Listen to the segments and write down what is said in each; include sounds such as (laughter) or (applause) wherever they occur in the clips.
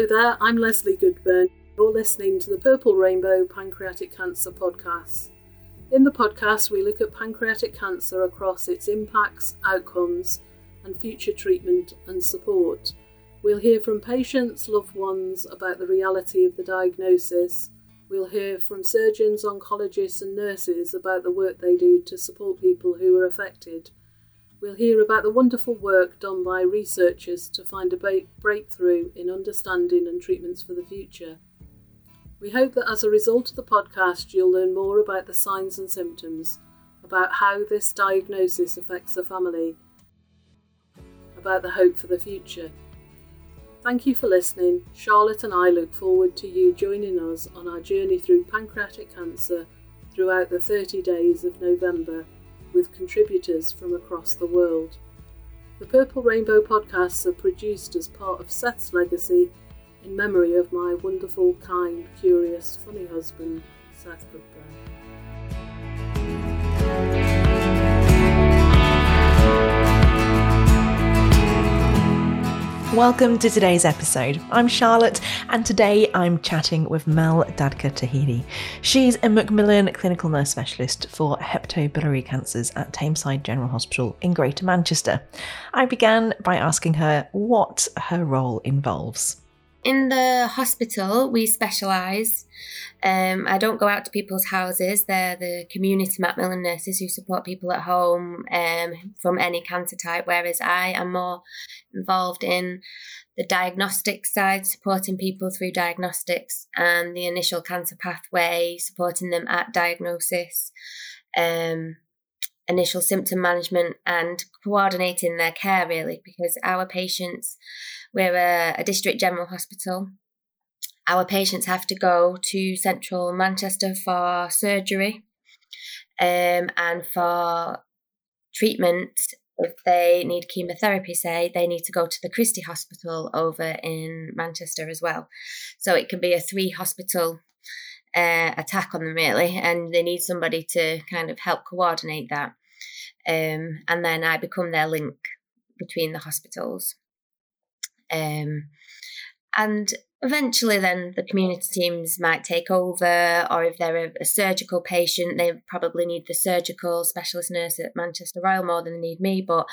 Hello there, I'm Leslie Goodburn. You're listening to the Purple Rainbow Pancreatic Cancer Podcast. In the podcast, we look at pancreatic cancer across its impacts, outcomes, and future treatment and support. We'll hear from patients, loved ones about the reality of the diagnosis. We'll hear from surgeons, oncologists, and nurses about the work they do to support people who are affected. We'll hear about the wonderful work done by researchers to find a breakthrough in understanding and treatments for the future. We hope that as a result of the podcast, you'll learn more about the signs and symptoms, about how this diagnosis affects the family, about the hope for the future. Thank you for listening. Charlotte and I look forward to you joining us on our journey through pancreatic cancer throughout the 30 days of November with contributors from across the world. The Purple Rainbow podcasts are produced as part of Seth's legacy in memory of my wonderful, kind, curious, funny husband, Seth Goodburn. Welcome to today's episode. I'm Charlotte, and today I'm chatting with Mel Dadka Tahiri. She's a Macmillan clinical nurse specialist for hepatobiliary cancers at Tameside General Hospital in Greater Manchester. I began by asking her what her role involves. In the hospital, we specialise. Um, I don't go out to people's houses. They're the community Macmillan nurses who support people at home um, from any cancer type, whereas I am more involved in the diagnostic side, supporting people through diagnostics and the initial cancer pathway, supporting them at diagnosis. Um, initial symptom management and coordinating their care really because our patients we're a, a district general hospital. Our patients have to go to central Manchester for surgery um, and for treatment. If they need chemotherapy, say, they need to go to the Christie Hospital over in Manchester as well. So it can be a three hospital uh, attack on them, really, and they need somebody to kind of help coordinate that. Um, and then I become their link between the hospitals. Um, and eventually, then the community teams might take over, or if they're a, a, surgical patient, they probably need the surgical specialist nurse at Manchester Royal more than they need me. But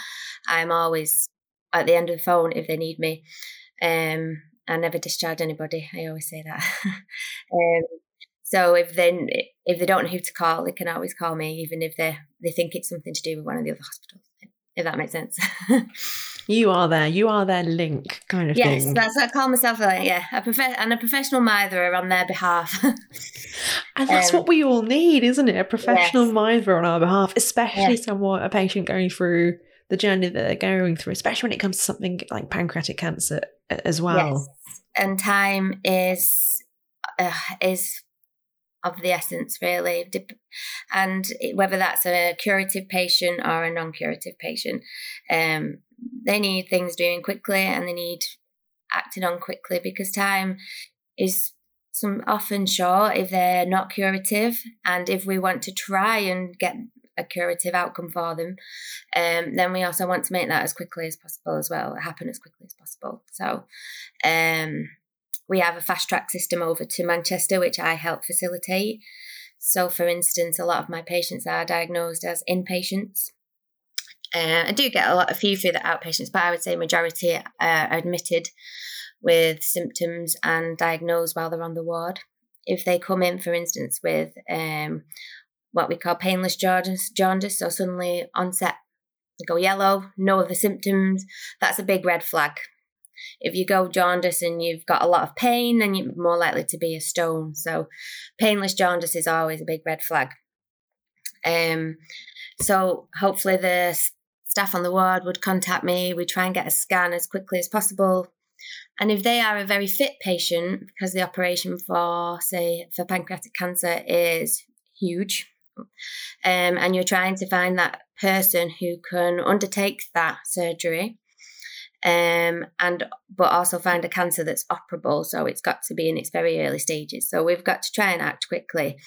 I'm always at the end of the phone if they need me. Um, I never discharge anybody. I always say that. (laughs) um, so if then if they don't know who to call, they can always call me, even if they they think it's something to do with one of the other hospitals. If that makes sense. (laughs) You are there. You are their link, kind of yes, thing. Yes, that's what I call myself. Like, yeah, a prof- and a professional mitherer on their behalf. (laughs) and that's um, what we all need, isn't it? A professional yes. mitherer on our behalf, especially yes. someone, a patient going through the journey that they're going through, especially when it comes to something like pancreatic cancer as well. Yes. And time is uh, is of the essence, really. And whether that's a curative patient or a non curative patient, um, they need things doing quickly and they need acting on quickly because time is some often short if they're not curative. And if we want to try and get a curative outcome for them um, then we also want to make that as quickly as possible as well happen as quickly as possible. So um, we have a fast track system over to manchester which i help facilitate. So for instance a lot of my patients are diagnosed as inpatients uh, I do get a lot, a few through the outpatients, but I would say majority uh, are admitted with symptoms and diagnosed while they're on the ward. If they come in, for instance, with um, what we call painless jaundice, jaundice, so suddenly onset, they go yellow, no other symptoms, that's a big red flag. If you go jaundice and you've got a lot of pain, then you're more likely to be a stone. So, painless jaundice is always a big red flag. Um, so hopefully the staff on the ward would contact me. We try and get a scan as quickly as possible. And if they are a very fit patient, because the operation for, say, for pancreatic cancer is huge, um, and you're trying to find that person who can undertake that surgery, um, and but also find a cancer that's operable. So it's got to be in its very early stages. So we've got to try and act quickly.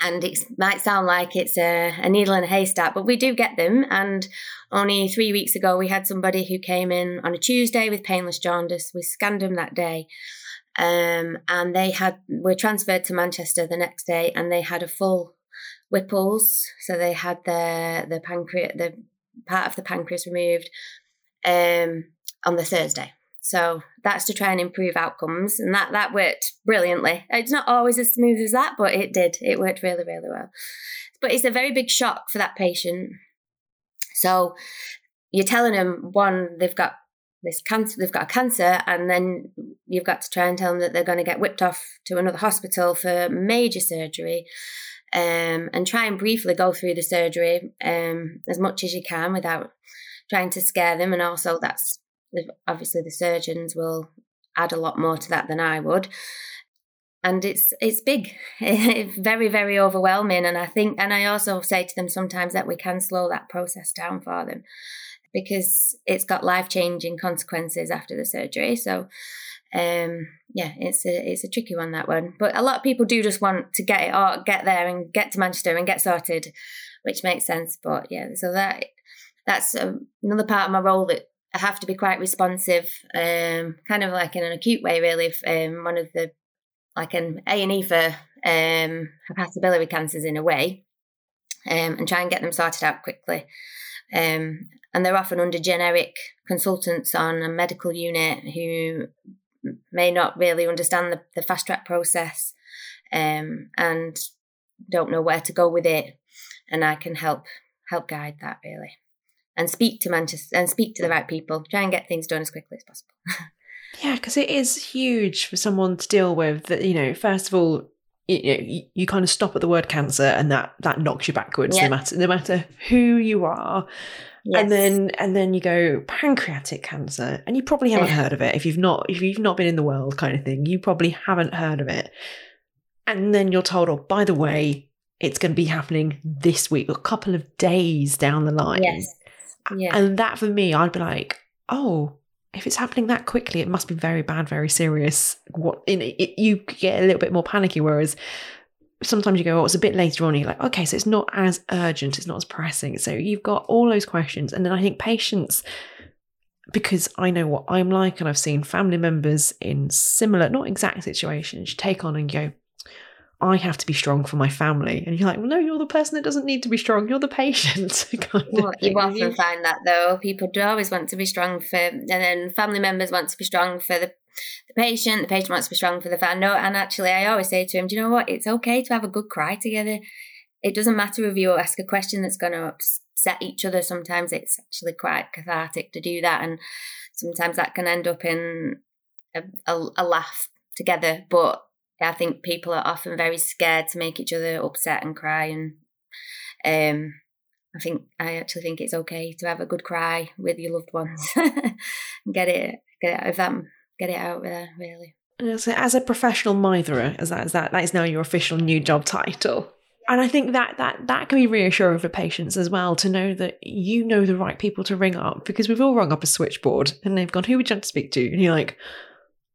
And it might sound like it's a, a, needle in a haystack, but we do get them. And only three weeks ago, we had somebody who came in on a Tuesday with painless jaundice. We scanned them that day, um, and they had were transferred to Manchester the next day, and they had a full Whipples. So they had the the pancreas, the part of the pancreas removed um, on the Thursday. So that's to try and improve outcomes, and that that worked brilliantly. It's not always as smooth as that, but it did. It worked really, really well. But it's a very big shock for that patient. So you're telling them one they've got this cancer, they've got a cancer, and then you've got to try and tell them that they're going to get whipped off to another hospital for major surgery um, and try and briefly go through the surgery um, as much as you can without trying to scare them. And also, that's obviously the surgeons will add a lot more to that than I would. And it's it's big, (laughs) very very overwhelming. And I think, and I also say to them sometimes that we can slow that process down for them because it's got life changing consequences after the surgery. So um yeah it's a it's a tricky one that one but a lot of people do just want to get it or get there and get to manchester and get sorted which makes sense but yeah so that that's um, another part of my role that i have to be quite responsive um kind of like in an acute way really if um one of the like an a&e for um hepatobiliary cancers in a way um and try and get them sorted out quickly. Um and they're often under generic consultants on a medical unit who may not really understand the, the fast track process um, and don't know where to go with it and i can help help guide that really and speak to manchester and speak to the right people try and get things done as quickly as possible (laughs) yeah because it is huge for someone to deal with that you know first of all you, you, you, kind of stop at the word cancer and that that knocks you backwards no matter no matter who you are Yes. And then and then you go pancreatic cancer, and you probably haven't heard of it if you've not if you've not been in the world, kind of thing. You probably haven't heard of it. And then you're told, oh, by the way, it's going to be happening this week, a couple of days down the line. Yes. Yeah. And that for me, I'd be like, oh, if it's happening that quickly, it must be very bad, very serious. What in it, you get a little bit more panicky. Whereas sometimes you go, oh, it's a bit later on. you're like, okay, so it's not as urgent, it's not as pressing. So you've got all those questions. And then I think patience, because I know what I'm like and I've seen family members in similar, not exact situations, take on and go, I have to be strong for my family. And you're like, well, no, you're the person that doesn't need to be strong. You're the patient. (laughs) well, you often find that though. People do always want to be strong for, and then family members want to be strong for the the patient. The patient wants to be strong for the family. No, and actually, I always say to him, do you know what? It's okay to have a good cry together. It doesn't matter if you ask a question that's going to upset each other. Sometimes it's actually quite cathartic to do that, and sometimes that can end up in a, a, a laugh together. But I think people are often very scared to make each other upset and cry, and um, I think I actually think it's okay to have a good cry with your loved ones and (laughs) get it get it out of them get it out there, really. So as a professional mitherer, as that, as that, that is now your official new job title. And I think that that that can be reassuring for patients as well to know that you know the right people to ring up because we've all rung up a switchboard and they've gone, "Who would you like to speak to?" And you're like,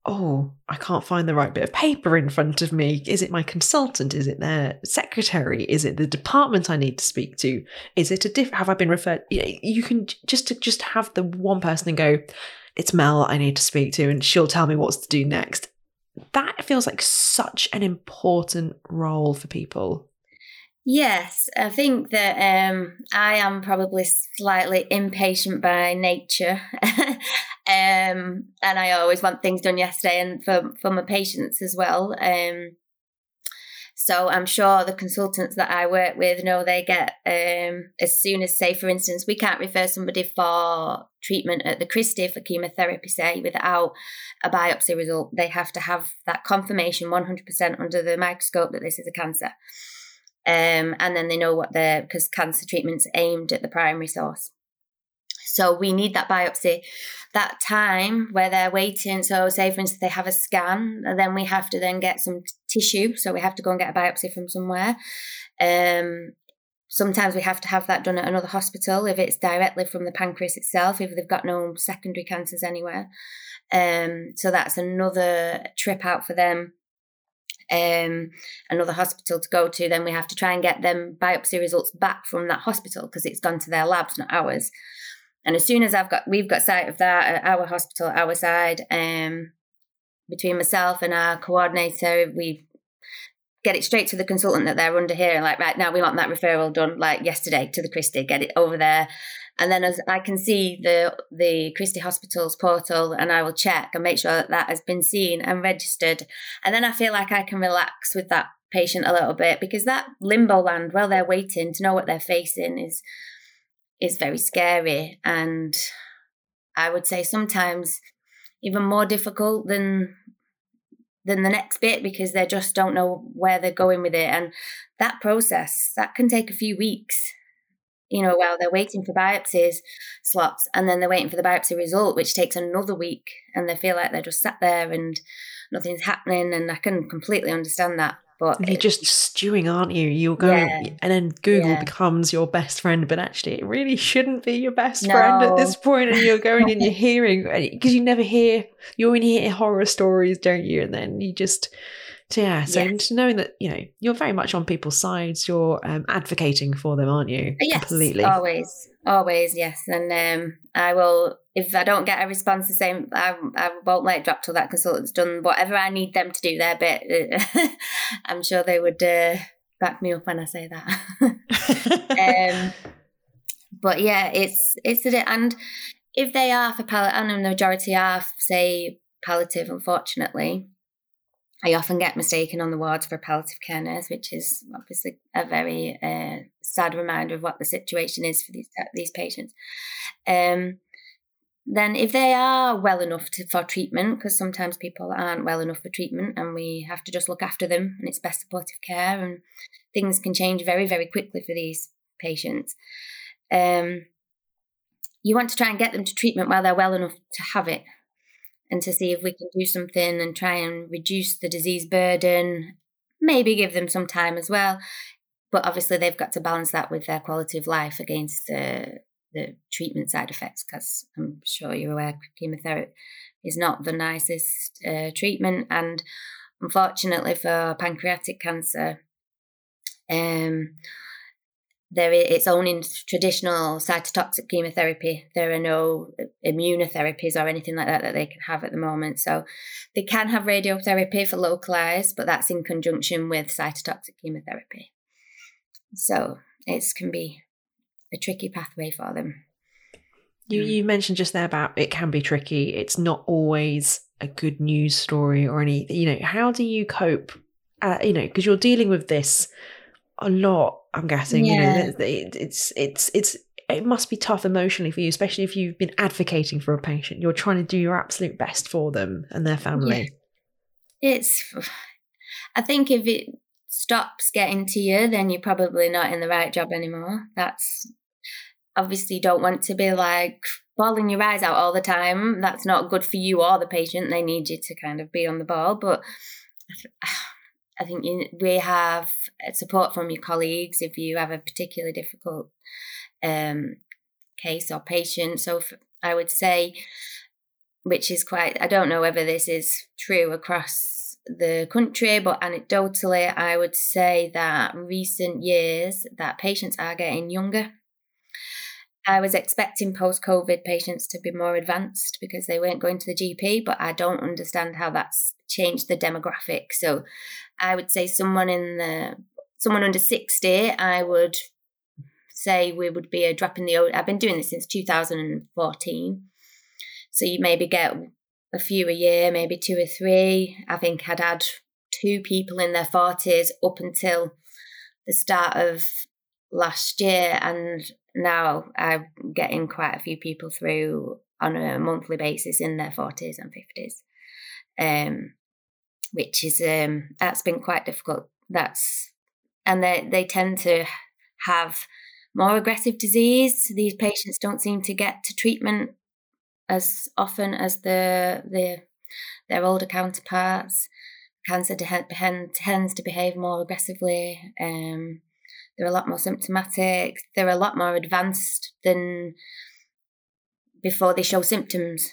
"Oh, I can't find the right bit of paper in front of me. Is it my consultant? Is it their secretary? Is it the department I need to speak to? Is it a diff? Have I been referred?" You can just to just have the one person and go, it's Mel I need to speak to and she'll tell me what to do next. That feels like such an important role for people. Yes, I think that um, I am probably slightly impatient by nature, (laughs) um, and I always want things done yesterday, and for for my patients as well. Um, so I'm sure the consultants that I work with know they get um, as soon as, say, for instance, we can't refer somebody for treatment at the Christie for chemotherapy, say, without a biopsy result. They have to have that confirmation 100% under the microscope that this is a cancer. Um, and then they know what the because cancer treatment's aimed at the primary source. So we need that biopsy. That time where they're waiting, so say for instance they have a scan, and then we have to then get some tissue. So we have to go and get a biopsy from somewhere. Um, sometimes we have to have that done at another hospital if it's directly from the pancreas itself, if they've got no secondary cancers anywhere. Um, so that's another trip out for them. Um, another hospital to go to, then we have to try and get them biopsy results back from that hospital because it's gone to their labs, not ours. And as soon as I've got, we've got sight of that at our hospital, our side, um, between myself and our coordinator, we get it straight to the consultant that they're under here and like, right now we want that referral done like yesterday to the Christie, get it over there. And then as I can see the the Christie Hospital's portal and I will check and make sure that that has been seen and registered. And then I feel like I can relax with that patient a little bit because that limbo land while they're waiting to know what they're facing is is very scary. And I would say sometimes even more difficult than than the next bit because they just don't know where they're going with it. And that process that can take a few weeks you know, while they're waiting for biopsies slots and then they're waiting for the biopsy result, which takes another week and they feel like they're just sat there and nothing's happening. And I can completely understand that. But you're just stewing, aren't you? You're going, yeah, and then Google yeah. becomes your best friend, but actually, it really shouldn't be your best no. friend at this point. And you're going (laughs) and you're hearing because you never hear, you only hear horror stories, don't you? And then you just yeah, so yes. knowing that you know you're very much on people's sides, you're um, advocating for them, aren't you? Yes, completely. Always, always, yes. And um, I will, if I don't get a response the same, I, I won't let it drop till that consultant's done whatever I need them to do their bit. (laughs) I'm sure they would uh, back me up when I say that. (laughs) um, but yeah, it's it's a and if they are for palliative, and the majority are say palliative, unfortunately I often get mistaken on the wards for palliative care nurse, which is obviously a very uh, sad reminder of what the situation is for these these patients. Um, then, if they are well enough to, for treatment, because sometimes people aren't well enough for treatment, and we have to just look after them, and it's best supportive care, and things can change very, very quickly for these patients. Um, you want to try and get them to treatment while they're well enough to have it and to see if we can do something and try and reduce the disease burden, maybe give them some time as well. But obviously, they've got to balance that with their quality of life against the, the treatment side effects, because I'm sure you're aware chemotherapy is not the nicest uh, treatment. And unfortunately, for pancreatic cancer, um, there is, it's only in traditional cytotoxic chemotherapy. There are no immunotherapies or anything like that that they can have at the moment. So they can have radiotherapy for localized, but that's in conjunction with cytotoxic chemotherapy. So it can be a tricky pathway for them. You you mentioned just there about it can be tricky. It's not always a good news story or any. You know, how do you cope? Uh, you know, because you're dealing with this a lot. I'm guessing. Yeah. You know, it's it's it's it must be tough emotionally for you, especially if you've been advocating for a patient. You're trying to do your absolute best for them and their family. Yeah. It's. (sighs) I think if it stops getting to you, then you're probably not in the right job anymore. That's obviously don't want to be like bawling your eyes out all the time. That's not good for you or the patient. They need you to kind of be on the ball, but (sighs) I think you, we have uh, support from your colleagues if you have a particularly difficult um, case or patient. So I would say, which is quite, I don't know whether this is true across the country, but anecdotally, I would say that recent years that patients are getting younger. I was expecting post COVID patients to be more advanced because they weren't going to the GP, but I don't understand how that's changed the demographic. So I would say someone in the someone under 60, I would say we would be a drop in the old I've been doing this since 2014. So you maybe get a few a year, maybe two or three. I think I'd had two people in their 40s up until the start of last year and now I'm getting quite a few people through on a monthly basis in their 40s and 50s. Um, which is um, that's been quite difficult. That's and they they tend to have more aggressive disease. These patients don't seem to get to treatment as often as the the their older counterparts. Cancer tends to behave more aggressively. Um, they're a lot more symptomatic. They're a lot more advanced than before they show symptoms.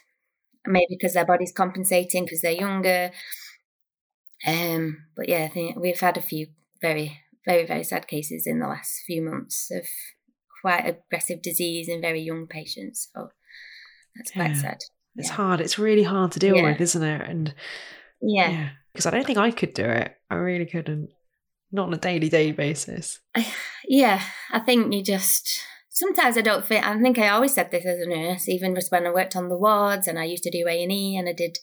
Maybe because their body's compensating because they're younger Um, but yeah, I think we've had a few very, very, very sad cases in the last few months of quite aggressive disease in very young patients. So that's quite yeah. sad. It's yeah. hard. It's really hard to deal yeah. with, isn't it? And yeah, because I don't think I could do it. I really couldn't. Not on a daily day basis. I, yeah, I think you just sometimes I don't fit. I think I always said this as a nurse, even just when I worked on the wards and I used to do A and E and I did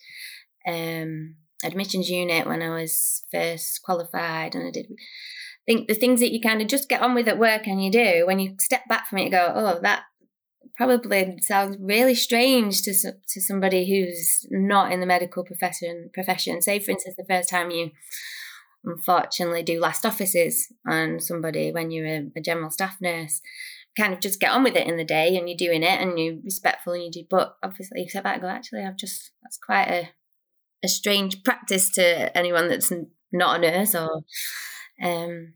um, admissions unit when I was first qualified, and I did. I think the things that you kind of just get on with at work and you do when you step back from it, you go, oh, that probably sounds really strange to to somebody who's not in the medical profession. Profession, say for instance, the first time you unfortunately do last offices on somebody when you're a, a, general staff nurse. Kind of just get on with it in the day and you're doing it and you're respectful and you do but obviously you step back and go actually i've just that's quite a a strange practice to anyone that's not a nurse or um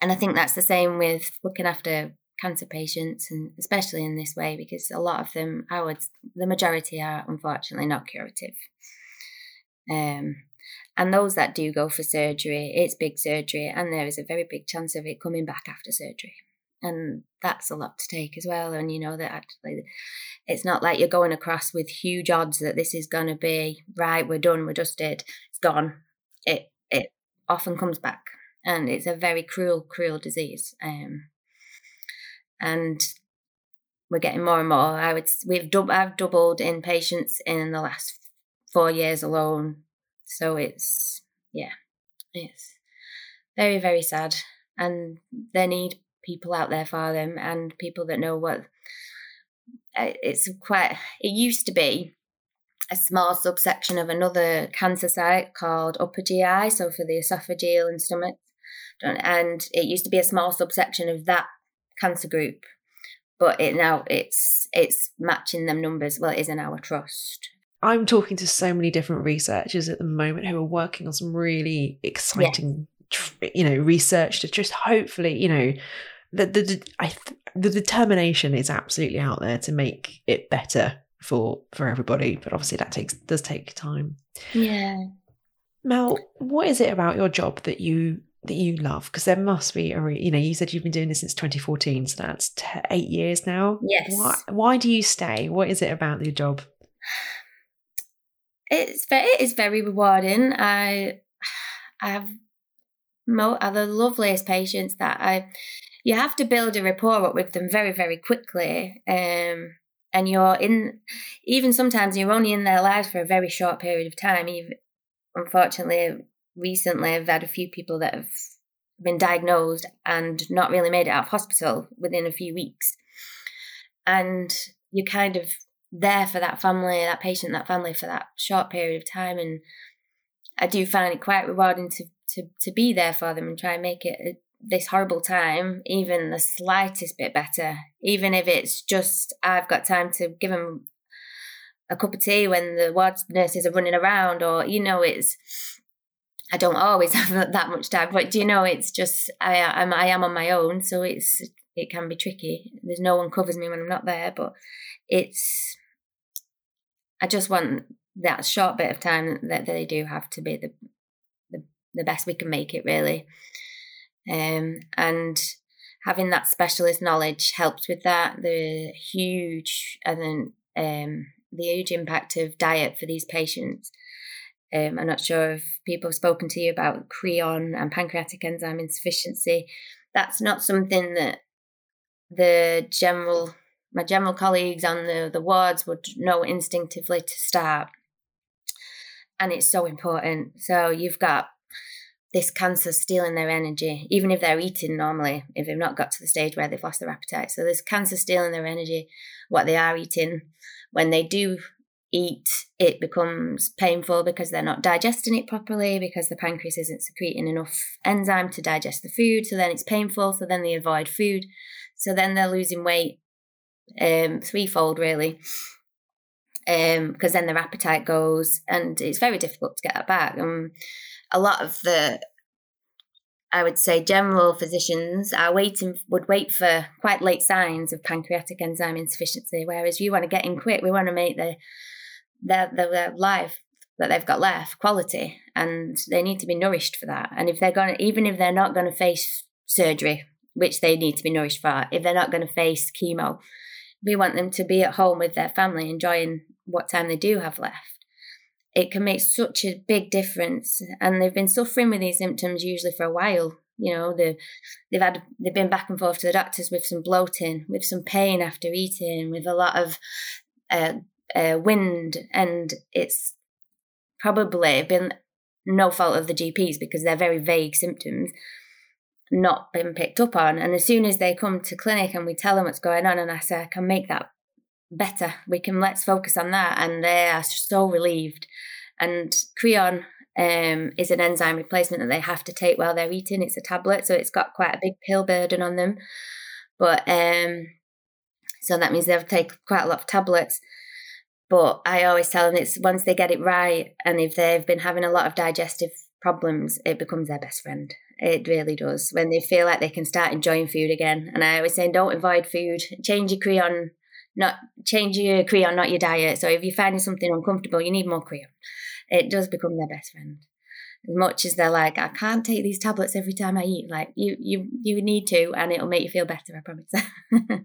and i think that's the same with looking after cancer patients and especially in this way because a lot of them i would the majority are unfortunately not curative. Um and those that do go for surgery it's big surgery and there is a very big chance of it coming back after surgery. And that's a lot to take as well and you know that actually it's not like you're going across with huge odds that this is going to be right we're done we're just dead it's gone. It it often comes back and it's a very cruel cruel disease um, and we're getting more and more. I would we've dub, i've doubled in patients in the last four years alone so it's yeah it's very very sad and they need people out there for them and people that know what uh, it's quite it used to be a small subsection of another cancer site called upper GI, so for the esophageal and stomach. And it used to be a small subsection of that cancer group, but it now it's it's matching them numbers. Well, it is in our trust. I'm talking to so many different researchers at the moment who are working on some really exciting, you know, research to just hopefully, you know, the the I, the determination is absolutely out there to make it better for for everybody, but obviously that takes does take time. Yeah. Mel, what is it about your job that you that you love? Because there must be a re- you know you said you've been doing this since 2014, so that's t- eight years now. Yes. Why why do you stay? What is it about your job? It's very, it is very rewarding. I I have mo- the loveliest patients that I you have to build a rapport up with them very, very quickly. Um, and you're in, even sometimes you're only in their lives for a very short period of time. Unfortunately, recently I've had a few people that have been diagnosed and not really made it out of hospital within a few weeks. And you're kind of there for that family, that patient, that family for that short period of time. And I do find it quite rewarding to to to be there for them and try and make it uh, this horrible time even the slightest bit better, even if it's just I've got time to give them a cup of tea when the ward nurses are running around, or you know, it's I don't always (laughs) have that much time, but do you know, it's just I am I am on my own, so it's it can be tricky. There's no one covers me when I'm not there, but it's I just want that short bit of time that they do have to be the the, the best we can make it really. Um, and having that specialist knowledge helps with that. The huge and then um, the huge impact of diet for these patients. Um, I'm not sure if people have spoken to you about creon and pancreatic enzyme insufficiency. That's not something that the general my general colleagues on the, the wards would know instinctively to start. And it's so important. So you've got this cancer stealing their energy, even if they're eating normally, if they've not got to the stage where they've lost their appetite. So there's cancer stealing their energy, what they are eating. When they do eat, it becomes painful because they're not digesting it properly, because the pancreas isn't secreting enough enzyme to digest the food. So then it's painful. So then they avoid food. So then they're losing weight um, threefold, really. Um, because then their appetite goes, and it's very difficult to get that back. Um, a lot of the I would say general physicians are waiting would wait for quite late signs of pancreatic enzyme insufficiency, whereas you want to get in quick. We want to make the their their, their life that they've got left, quality, and they need to be nourished for that. And if they're going to, even if they're not going to face surgery, which they need to be nourished for, if they're not going to face chemo, we want them to be at home with their family, enjoying what time they do have left. It can make such a big difference. And they've been suffering with these symptoms usually for a while. You know, they've, they've had they've been back and forth to the doctors with some bloating, with some pain after eating, with a lot of uh, uh, wind, and it's probably been no fault of the GPs because they're very vague symptoms not been picked up on. And as soon as they come to clinic and we tell them what's going on, and I say, I can make that better, we can let's focus on that. And they are so relieved. And Creon um, is an enzyme replacement that they have to take while they're eating. It's a tablet, so it's got quite a big pill burden on them. But um, so that means they have to take quite a lot of tablets. But I always tell them it's once they get it right, and if they've been having a lot of digestive problems, it becomes their best friend. It really does. When they feel like they can start enjoying food again. And I always say, don't avoid food. Change your Creon, not change your Creon, not your diet. So if you're finding something uncomfortable, you need more Creon. It does become their best friend. As much as they're like, I can't take these tablets every time I eat. Like you, you, you need to, and it'll make you feel better. I promise. (laughs)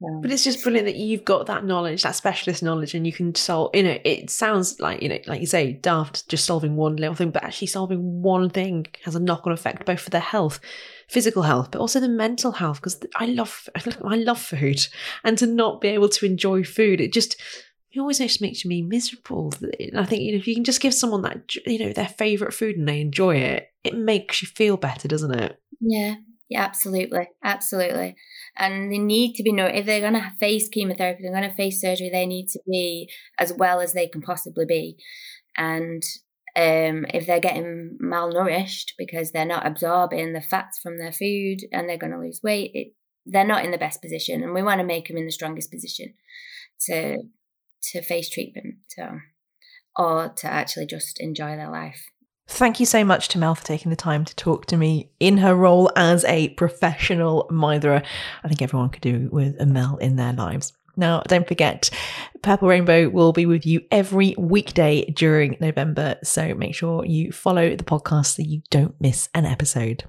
But it's just brilliant that you've got that knowledge, that specialist knowledge, and you can solve. You know, it sounds like you know, like you say, daft, just solving one little thing, but actually solving one thing has a knock-on effect both for their health, physical health, but also the mental health. Because I love, I love food, and to not be able to enjoy food, it just it always just makes me miserable. And I think you know, if you can just give someone that you know their favorite food and they enjoy it, it makes you feel better, doesn't it? Yeah, yeah, absolutely, absolutely and they need to be know if they're going to face chemotherapy, they're going to face surgery. They need to be as well as they can possibly be, and um, if they're getting malnourished because they're not absorbing the fats from their food and they're going to lose weight, it, they're not in the best position, and we want to make them in the strongest position to to face treatment, so or to actually just enjoy their life. Thank you so much to Mel for taking the time to talk to me in her role as a professional mitherer. I think everyone could do with a Mel in their lives. Now, don't forget, Purple Rainbow will be with you every weekday during November. So make sure you follow the podcast so you don't miss an episode.